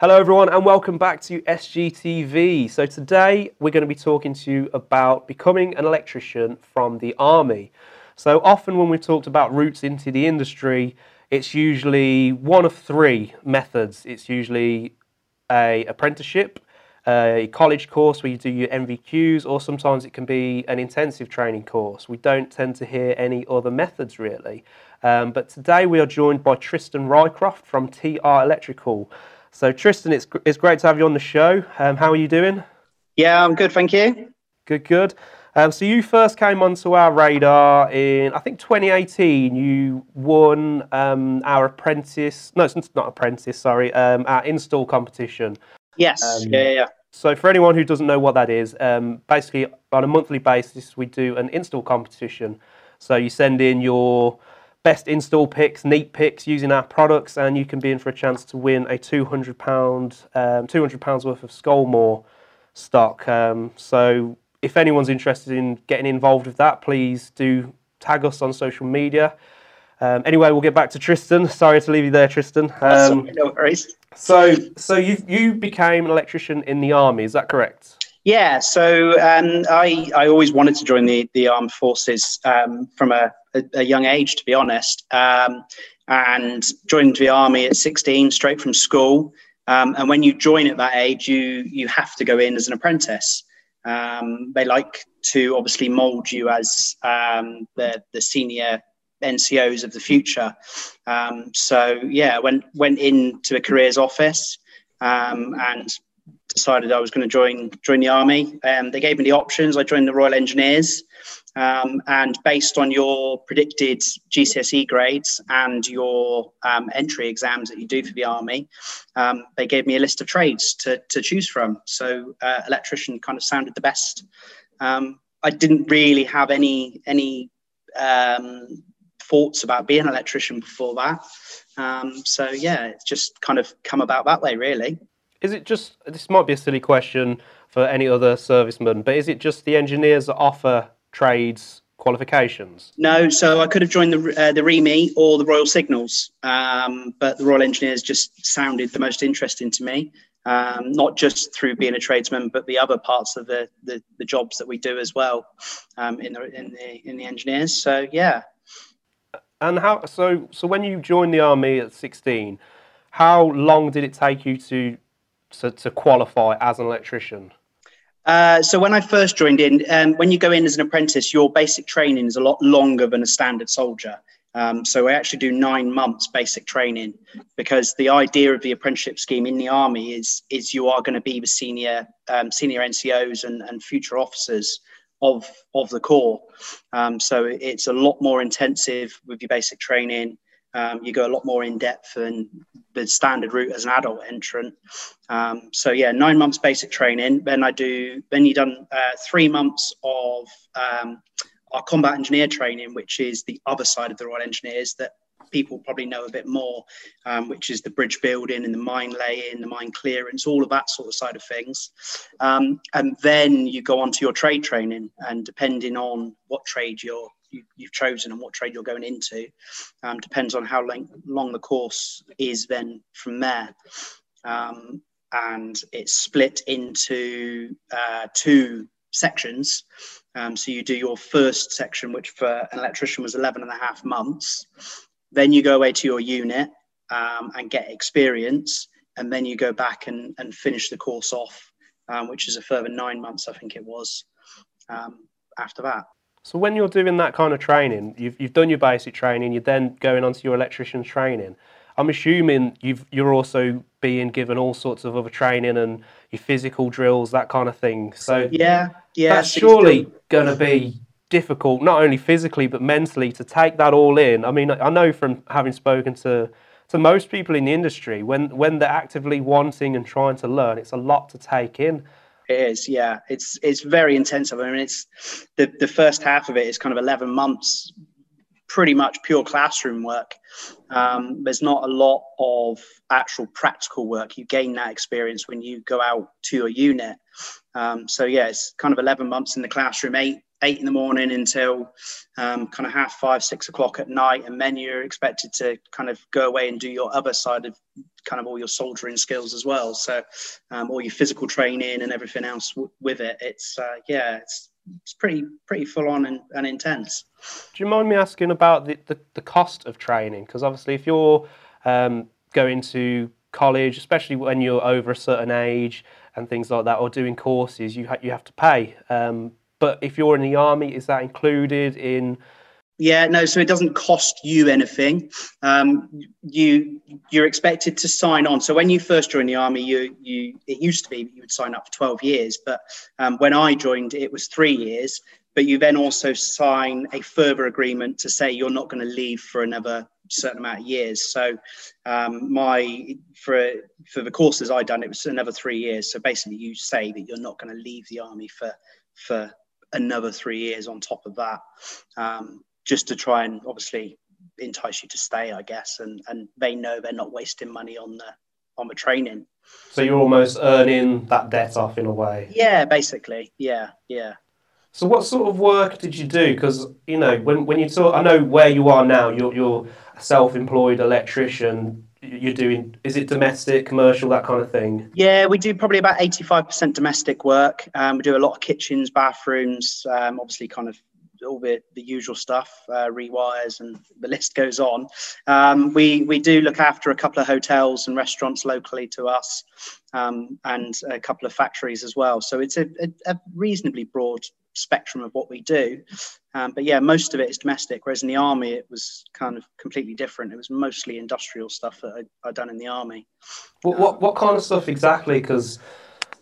Hello, everyone, and welcome back to SGTV. So, today we're going to be talking to you about becoming an electrician from the army. So, often when we've talked about routes into the industry, it's usually one of three methods. It's usually a apprenticeship, a college course where you do your NVQs, or sometimes it can be an intensive training course. We don't tend to hear any other methods really. Um, but today we are joined by Tristan Rycroft from TR Electrical. So, Tristan, it's, it's great to have you on the show. Um, how are you doing? Yeah, I'm good, thank you. Good, good. Um, so, you first came onto our radar in, I think, 2018. You won um, our apprentice, no, it's not apprentice, sorry, um, our install competition. Yes, um, yeah, yeah, yeah. So, for anyone who doesn't know what that is, um, basically on a monthly basis, we do an install competition. So, you send in your best install picks, neat picks using our products, and you can be in for a chance to win a £200, um, £200 worth of Scolmore stock. Um, so if anyone's interested in getting involved with that, please do tag us on social media. Um, anyway, we'll get back to Tristan. Sorry to leave you there, Tristan. Um, no worries. So, so you you became an electrician in the army. Is that correct? Yeah, so um, I I always wanted to join the the armed forces um, from a, a, a, young age, to be honest, um, and joined the army at 16, straight from school. Um, and when you join at that age, you you have to go in as an apprentice. Um, they like to obviously mould you as um, the the senior NCOs of the future. so yeah, went went into a careers office and decided I was going to join join the army. Um, they gave me the options. I joined the Royal Engineers, um, and based on your predicted GCSE grades and your um, entry exams that you do for the army, um, they gave me a list of trades to to choose from. So uh, electrician kind of sounded the best. Um, I didn't really have any any um, thoughts about being an electrician before that. so yeah, it's just kind of come about that way, really is it just this might be a silly question for any other serviceman, but is it just the engineers that offer trades qualifications? No, so I could have joined the uh, the REME or the Royal Signals, um, but the Royal Engineers just sounded the most interesting to me. Um, not just through being a tradesman, but the other parts of the the, the jobs that we do as well um, in the in the in the engineers. So yeah. And how so? So when you joined the army at sixteen, how long did it take you to to, to qualify as an electrician? Uh, so when I first joined in, um, when you go in as an apprentice, your basic training is a lot longer than a standard soldier. Um, so I actually do nine months basic training because the idea of the apprenticeship scheme in the army is is you are going to be the senior um, senior NCOs and, and future officers of of the corps. Um, so it's a lot more intensive with your basic training. Um, you go a lot more in depth than the standard route as an adult entrant. Um, so yeah, nine months basic training. Then I do. Then you done uh, three months of um, our combat engineer training, which is the other side of the Royal Engineers that people probably know a bit more, um, which is the bridge building and the mine laying, the mine clearance, all of that sort of side of things. Um, and then you go on to your trade training, and depending on what trade you're you, have chosen and what trade you're going into um, depends on how long, long the course is then from there. Um, and it's split into uh, two sections. Um, so you do your first section, which for an electrician was 11 and a half months. Then you go away to your unit um, and get experience. And then you go back and, and finish the course off, um, which is a further nine months, I think it was, um, after that. So when you're doing that kind of training, you've, you've done your basic training, you're then going on to your electrician training. I'm assuming you've, you're also being given all sorts of other training and your physical drills, that kind of thing. So yeah, yeah, that's surely going to be difficult, not only physically but mentally, to take that all in. I mean, I know from having spoken to to most people in the industry, when when they're actively wanting and trying to learn, it's a lot to take in. It is, yeah. It's it's very intensive. I mean, it's the the first half of it is kind of eleven months, pretty much pure classroom work. Um, there's not a lot of actual practical work. You gain that experience when you go out to your unit. Um, so yeah, it's kind of eleven months in the classroom, eight eight in the morning until um, kind of half five, six o'clock at night, and then you're expected to kind of go away and do your other side of kind of all your soldiering skills as well. So, um, all your physical training and everything else w- with it. It's uh, yeah, it's it's pretty pretty full on and, and intense. Do you mind me asking about the, the, the cost of training? Because obviously, if you're um, going to college, especially when you're over a certain age and things like that, or doing courses, you ha- you have to pay. Um, but if you're in the army, is that included in? Yeah, no. So it doesn't cost you anything. Um, you you're expected to sign on. So when you first join the army, you you it used to be you would sign up for 12 years, but um, when I joined, it was three years. But you then also sign a further agreement to say you're not going to leave for another certain amount of years. So um, my for for the courses I done, it was another three years. So basically, you say that you're not going to leave the army for for another three years on top of that, um, just to try and obviously entice you to stay, I guess. And and they know they're not wasting money on the on the training. So you're almost earning that debt off in a way. Yeah, basically. Yeah, yeah. So what sort of work did you do? Because you know, when, when you talk, I know where you are now. You're you're a self-employed electrician. You're doing is it domestic, commercial, that kind of thing? Yeah, we do probably about eighty-five percent domestic work. Um, we do a lot of kitchens, bathrooms, um, obviously, kind of all the, the usual stuff, uh, rewires, and the list goes on. Um, we we do look after a couple of hotels and restaurants locally to us, um, and a couple of factories as well. So it's a, a, a reasonably broad spectrum of what we do. Um, but yeah, most of it is domestic, whereas in the army it was kind of completely different. It was mostly industrial stuff that I, done in the army. What what, what kind of stuff exactly? Because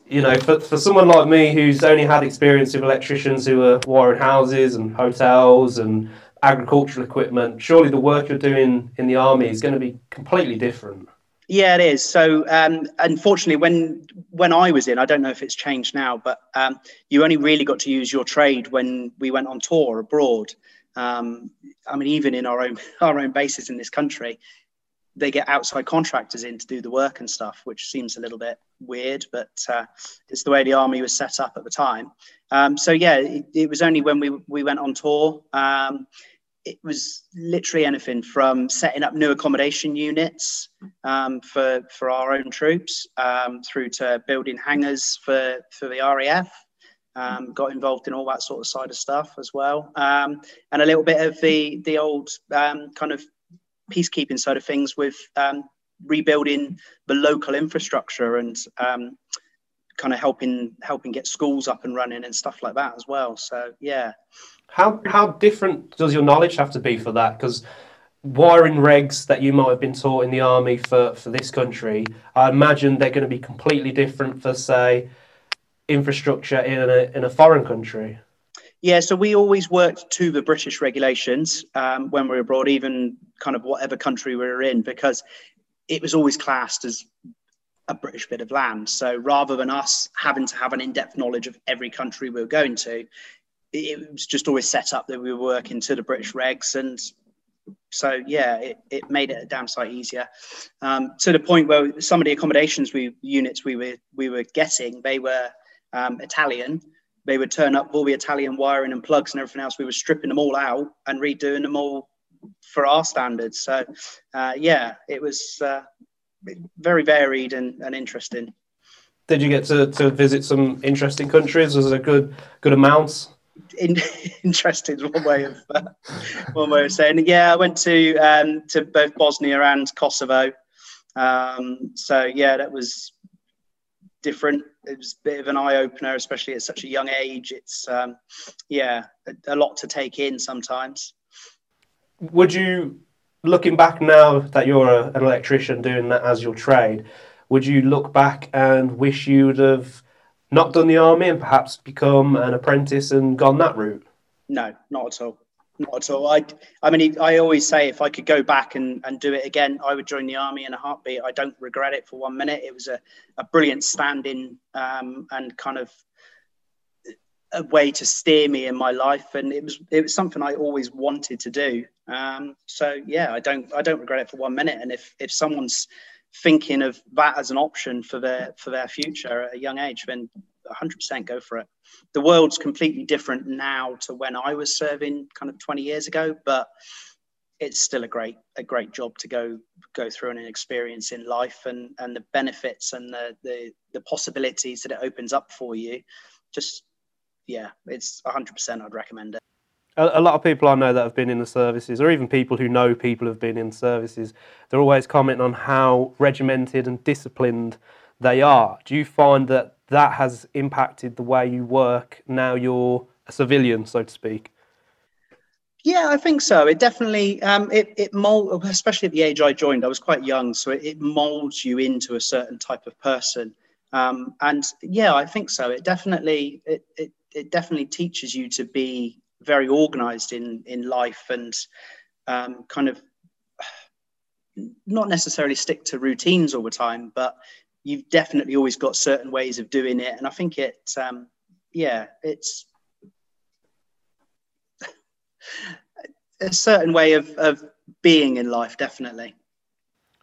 you know, for, for someone like me who's only had experience with electricians who are wiring houses and hotels and agricultural equipment, surely the work you're doing in the army is going to be completely different. Yeah, it is. So, um, unfortunately, when when I was in, I don't know if it's changed now, but um, you only really got to use your trade when we went on tour abroad. Um, I mean, even in our own our own bases in this country, they get outside contractors in to do the work and stuff, which seems a little bit weird, but uh, it's the way the army was set up at the time. Um, so yeah, it, it, was only when we we went on tour um, it was literally anything from setting up new accommodation units um, for for our own troops um, through to building hangars for for the RAF. Um, got involved in all that sort of side of stuff as well, um, and a little bit of the the old um, kind of peacekeeping side of things with um, rebuilding the local infrastructure and kind of helping helping get schools up and running and stuff like that as well. So yeah. How how different does your knowledge have to be for that? Because wiring regs that you might have been taught in the army for for this country, I imagine they're going to be completely different for say infrastructure in a in a foreign country. Yeah, so we always worked to the British regulations um, when we were abroad, even kind of whatever country we were in, because it was always classed as a British bit of land. So rather than us having to have an in depth knowledge of every country we were going to, it was just always set up that we were working to the British regs. And so, yeah, it, it made it a damn sight easier um, to the point where some of the accommodations we units we were we were getting, they were um, Italian. They would turn up all the Italian wiring and plugs and everything else. We were stripping them all out and redoing them all for our standards. So, uh, yeah, it was uh, very varied and, and interesting. Did you get to, to visit some interesting countries? Was it a good good amount? In, interesting one way of uh, one way of saying it. Yeah, I went to um, to both Bosnia and Kosovo. Um, so yeah, that was different. It was a bit of an eye opener, especially at such a young age. It's um, yeah, a, a lot to take in sometimes. Would you looking back now that you're a, an electrician doing that as your trade, would you look back and wish you'd have not done the army and perhaps become an apprentice and gone that route? No, not at all. Not at all. I, I mean, I always say if I could go back and, and do it again, I would join the army in a heartbeat. I don't regret it for one minute. It was a, a brilliant stand in um, and kind of a way to steer me in my life, and it was it was something I always wanted to do. Um, so yeah, I don't I don't regret it for one minute. And if if someone's thinking of that as an option for their for their future at a young age, then 100% go for it. The world's completely different now to when I was serving kind of 20 years ago, but it's still a great a great job to go go through and an experience in life and and the benefits and the the, the possibilities that it opens up for you just yeah it's 100% i'd recommend it a, lot of people I know that have been in the services, or even people who know people who've been in services, they're always commenting on how regimented and disciplined they are. Do you find that that has impacted the way you work now you're a civilian, so to speak? Yeah, I think so. It definitely um, it it mold, especially at the age I joined. I was quite young, so it, it molds you into a certain type of person. Um, and yeah, I think so. It definitely it, it it definitely teaches you to be very organized in in life and um, kind of not necessarily stick to routines all the time, but you've definitely always got certain ways of doing it. And I think it, um, yeah, it's a certain way of, of being in life, definitely.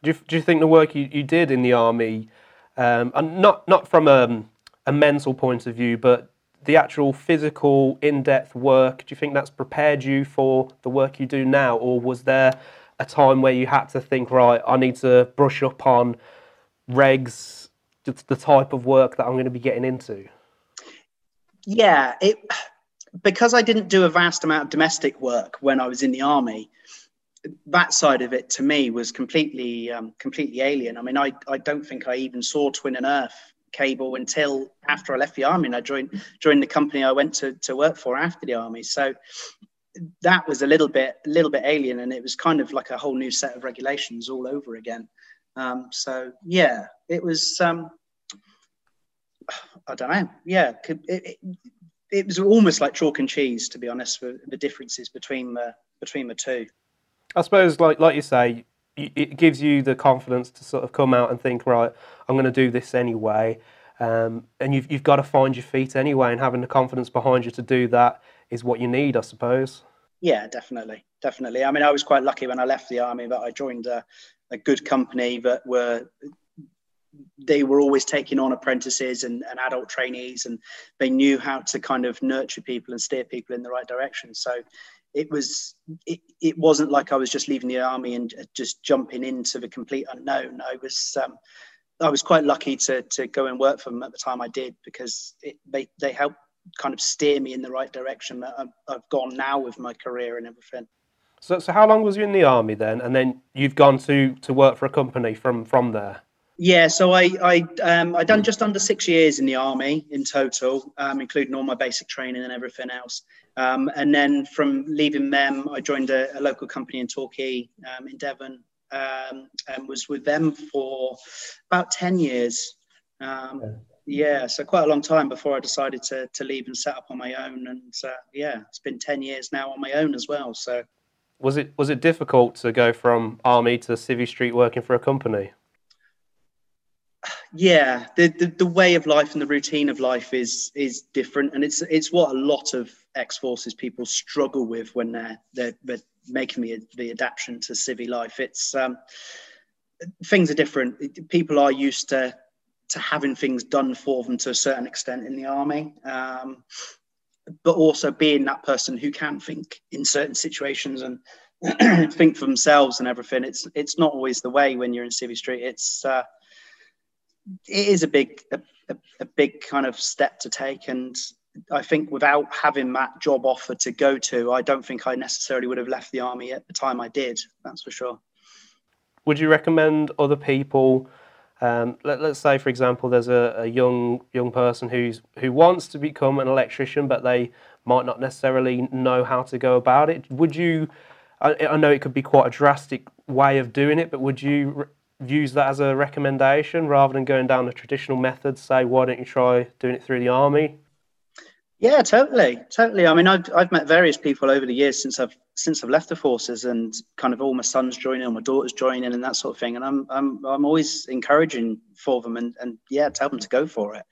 Do you, do you think the work you, you did in the army, um, and not not from a, a mental point of view, but the actual physical, in-depth work, do you think that's prepared you for the work you do now, or was there a time where you had to think, right, I need to brush up on regs, the type of work that I'm going to be getting into? Yeah, it because I didn't do a vast amount of domestic work when I was in the army, that side of it to me was completely um, completely alien. I mean, I, I don't think I even saw Twin and Earth cable until after I left the army and I joined joined the company I went to, to work for after the army. So that was a little bit a little bit alien and it was kind of like a whole new set of regulations all over again. Um, so yeah, it was um, I don't know. Yeah, it, it, it was almost like chalk and cheese, to be honest, for the differences between the between the two. I suppose, like like you say, it gives you the confidence to sort of come out and think, right, I'm going to do this anyway. Um, and you've you've got to find your feet anyway, and having the confidence behind you to do that is what you need, I suppose. Yeah, definitely, definitely. I mean, I was quite lucky when I left the army that I joined a, a good company that were they were always taking on apprentices and, and adult trainees and they knew how to kind of nurture people and steer people in the right direction so it was it, it wasn't like i was just leaving the army and just jumping into the complete unknown. I was um, i was quite lucky to to go and work for them at the time i did because it, they they helped kind of steer me in the right direction that I've, I've gone now with my career and everything. So, so how long was you in the army then? And then you've gone to to work for a company from from there yeah, so I I um I done just under six years in the army in total, um, including all my basic training and everything else. Um, and then from leaving them, I joined a, a local company in Torquay, um, in Devon, um, and was with them for about ten years. Um, yeah, so quite a long time before I decided to to leave and set up on my own. And uh, yeah, it's been ten years now on my own as well. So was it was it difficult to go from army to civvy street working for a company? Yeah the, the, the way of life and the routine of life is is different and it's it's what a lot of ex-forces people struggle with when they're they're, they're making the, the adaptation to civvy life. It's um, things are different. People are used to to having things done for them to a certain extent in the army um, but also being that person who can think in certain situations and think for themselves and everything. It's it's not always the way when you're in civvy street. It's uh, it is a big a, a, big kind of step to take and I think without having that job offer to go to, I don't think I necessarily would have left the army at the time I did. That's for sure. Would you recommend other people? Um, let, us say, for example, there's a, a, young young person who's who wants to become an electrician, but they might not necessarily know how to go about it. Would you? I, I know it could be quite a drastic way of doing it, but would you use that as a recommendation rather than going down the traditional method? Say, why don't you try doing it through the army? Yeah, totally, totally. I mean, I've I've met various people over the years since I've since I've left the forces, and kind of all my sons joining, my daughters joining, and that sort of thing. And I'm I'm I'm always encouraging for them, and and yeah, tell them to go for it.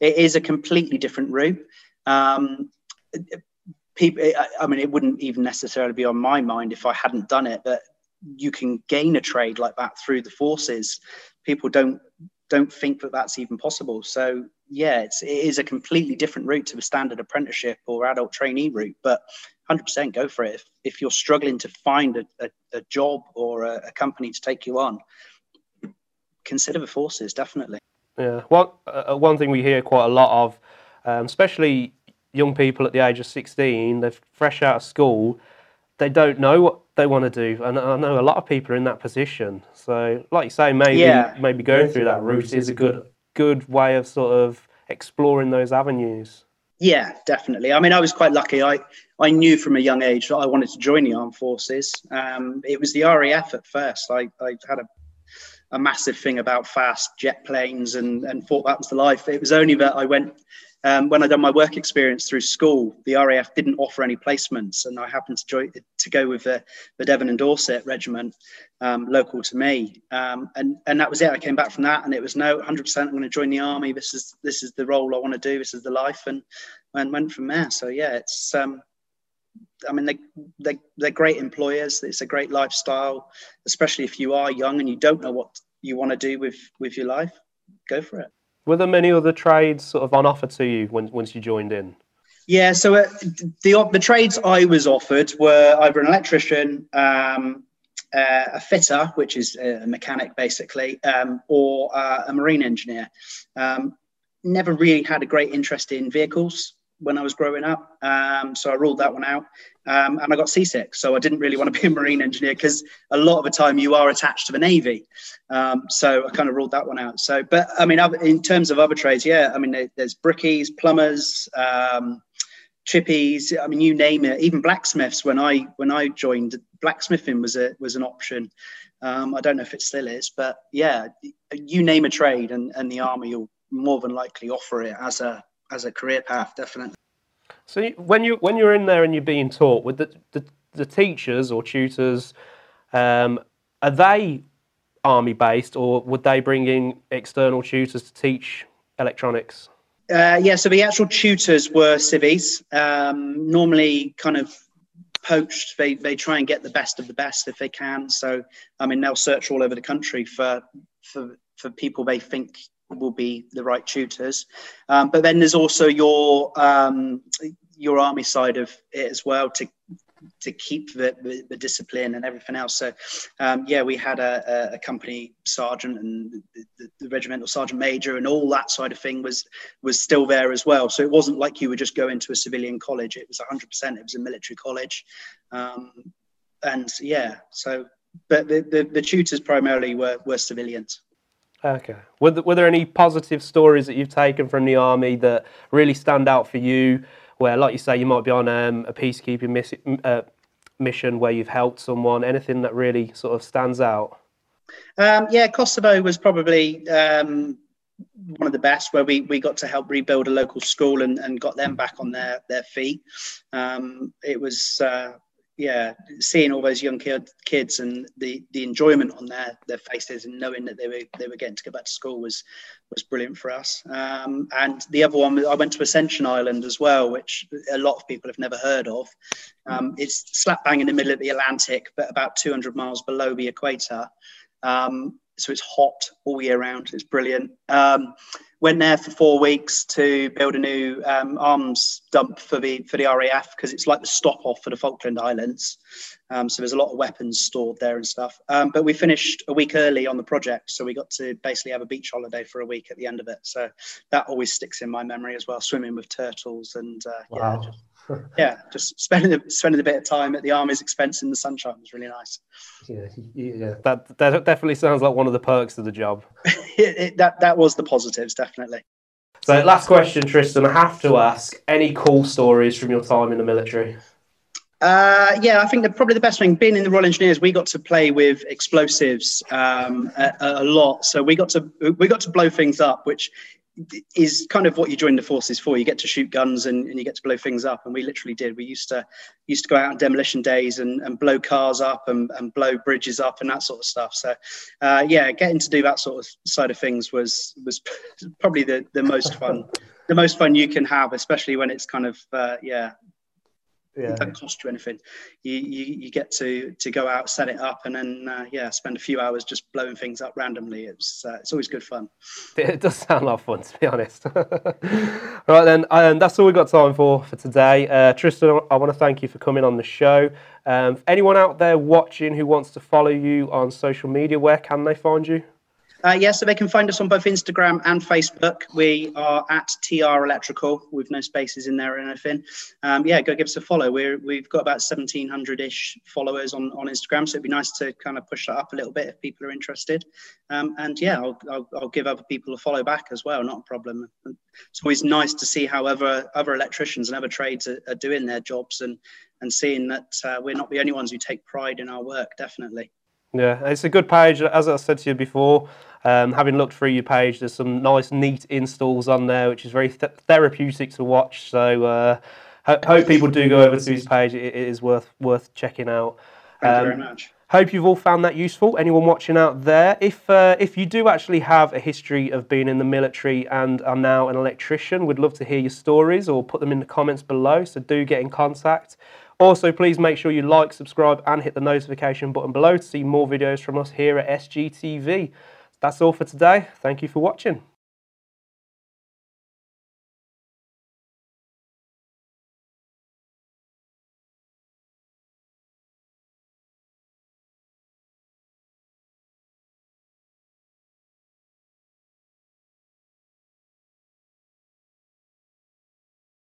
It is a completely different route. Um, people, I mean, it wouldn't even necessarily be on my mind if I hadn't done it, but you can gain a trade like that through the forces. People don't don't think that that's even possible. So yeah, it's, it is a completely different route to the standard apprenticeship or adult trainee route, but 100% go for it. If, if you're struggling to find a, a, a job or a, a, company to take you on, consider the forces, definitely. Yeah, well, uh, one thing we hear quite a lot of, um, especially young people at the age of 16, they're fresh out of school, they don't know what they want to do. And I know a lot of people are in that position. So, like you say, maybe yeah. maybe going through that route is a good good way of sort of exploring those avenues. Yeah, definitely. I mean, I was quite lucky. I I knew from a young age that I wanted to join the armed forces. Um, it was the RAF at first. I, I had a a massive thing about fast jet planes and, and thought that was the life. It was only that I went um, when I done my work experience through school, the RAF didn't offer any placements, and I happened to join to go with the, the Devon and Dorset regiment, um, local to me, um, and and that was it. I came back from that, and it was no, 100%. I'm going to join the army. This is this is the role I want to do. This is the life, and and went from there. So yeah, it's. Um, I mean, they, they, they're great employers. It's a great lifestyle, especially if you are young and you don't know what you want to do with, with your life. Go for it. Were there many other trades sort of on offer to you when, once you joined in? Yeah, so uh, the the trades I was offered were either an electrician, um, uh, a fitter, which is a mechanic basically, um, or uh, a marine engineer. Um, never really had a great interest in vehicles when I was growing up. Um, so I ruled that one out. Um, and I got seasick. So I didn't really want to be a marine engineer because a lot of the time you are attached to the Navy. Um, so I kind of ruled that one out. So, but I mean, in terms of other trades, yeah, I mean, there's brickies, plumbers, um, chippies. I mean, you name it. Even blacksmiths. When I when I joined, blacksmithing was a was an option. Um, I don't know if it still is, but yeah, you name a trade, and, and the army will more than likely offer it as a as a career path, definitely. So when you when you're in there and you're being taught with the the, the teachers or tutors, um, are they army based or would they bring in external tutors to teach electronics? Uh, yeah, so the actual tutors were civvies, um, normally kind of poached. They they try and get the best of the best if they can. So I mean, they'll search all over the country for for for people they think will be the right tutors. Um, but then there's also your um, your army side of it as well to to keep the, the, the discipline and everything else. So um, yeah, we had a, a company sergeant and the, the, regimental sergeant major and all that side of thing was was still there as well. So it wasn't like you were just going to a civilian college. It was 100%. It was a military college, um, and yeah. So but the, the tutors primarily were were civilians. Okay. Were there, were there any positive stories that you've taken from the army that really stand out for you? Where, like you say, you might be on um, a peacekeeping miss, uh, mission where you've helped someone. Anything that really sort of stands out? Um, yeah, Kosovo was probably um, one of the best where we, we got to help rebuild a local school and, and got them back on their, their feet. Um, it was uh, yeah, seeing all those young kid, kids and the the enjoyment on their their faces and knowing that they were they were getting to go back to school was was brilliant for us. Um, and the other one, I went to Ascension Island as well, which a lot of people have never heard of. Um, it's slap bang in the middle of the Atlantic, but about 200 miles below the equator. Um, so it's hot all year round. It's brilliant. Um, went there for four weeks to build a new um, arms dump for the for the RAF because it's like the stop off for the Falkland Islands. Um, so there's a lot of weapons stored there and stuff. Um, but we finished a week early on the project, so we got to basically have a beach holiday for a week at the end of it. So that always sticks in my memory as well. Swimming with turtles and uh, wow. yeah, just, yeah, just spending spending a bit of time at the army's expense in the sunshine was really nice. Yeah, yeah, that that definitely sounds like one of the perks of the job. it, it, that that was the positives, definitely. So, last question, Tristan. I have to ask: any cool stories from your time in the military? Uh, yeah, I think that probably the best thing being in the Royal Engineers, we got to play with explosives um, a, a, lot. So we got to we got to blow things up, which is kind of what you join the forces for. You get to shoot guns and, and you get to blow things up. And we literally did. We used to used to go out on demolition days and, and blow cars up and, and blow bridges up and that sort of stuff. So uh, yeah, getting to do that sort of side of things was was probably the, the most fun the most fun you can have, especially when it's kind of uh, yeah yeah. it doesn't cost you anything. You, you you get to to go out, set it up, and then uh, yeah, spend a few hours just blowing things up randomly. It's uh, it's always good fun. It does sound like fun, to be honest. right then, um, that's all we've got time for for today. Uh, Tristan, I want to thank you for coming on the show. Um, anyone out there watching who wants to follow you on social media, where can they find you? Uh, yeah, so they can find us on both Instagram and Facebook. We are at TR Electrical with no spaces in there or anything. Um, yeah, go give us a follow. We're, we've got about 1,700 ish followers on, on Instagram, so it'd be nice to kind of push that up a little bit if people are interested. Um, and yeah, I'll, I'll, I'll, give other people a follow back as well, not a problem. It's always nice to see how other, other electricians and other trades are, are doing their jobs and, and seeing that uh, we're not the only ones who take pride in our work, definitely. Yeah, it's a good page. As I said to you before, um, having looked through your page, there's some nice, neat installs on there, which is very th- therapeutic to watch. So, uh, ho- hope people do go over to his page. It, it is worth worth checking out. Thank um, you very much. Hope you've all found that useful. Anyone watching out there, if uh, if you do actually have a history of being in the military and are now an electrician, we'd love to hear your stories or put them in the comments below. So do get in contact. Also, please make sure you like, subscribe, and hit the notification button below to see more videos from us here at SGTV. That's all for today. Thank you for watching.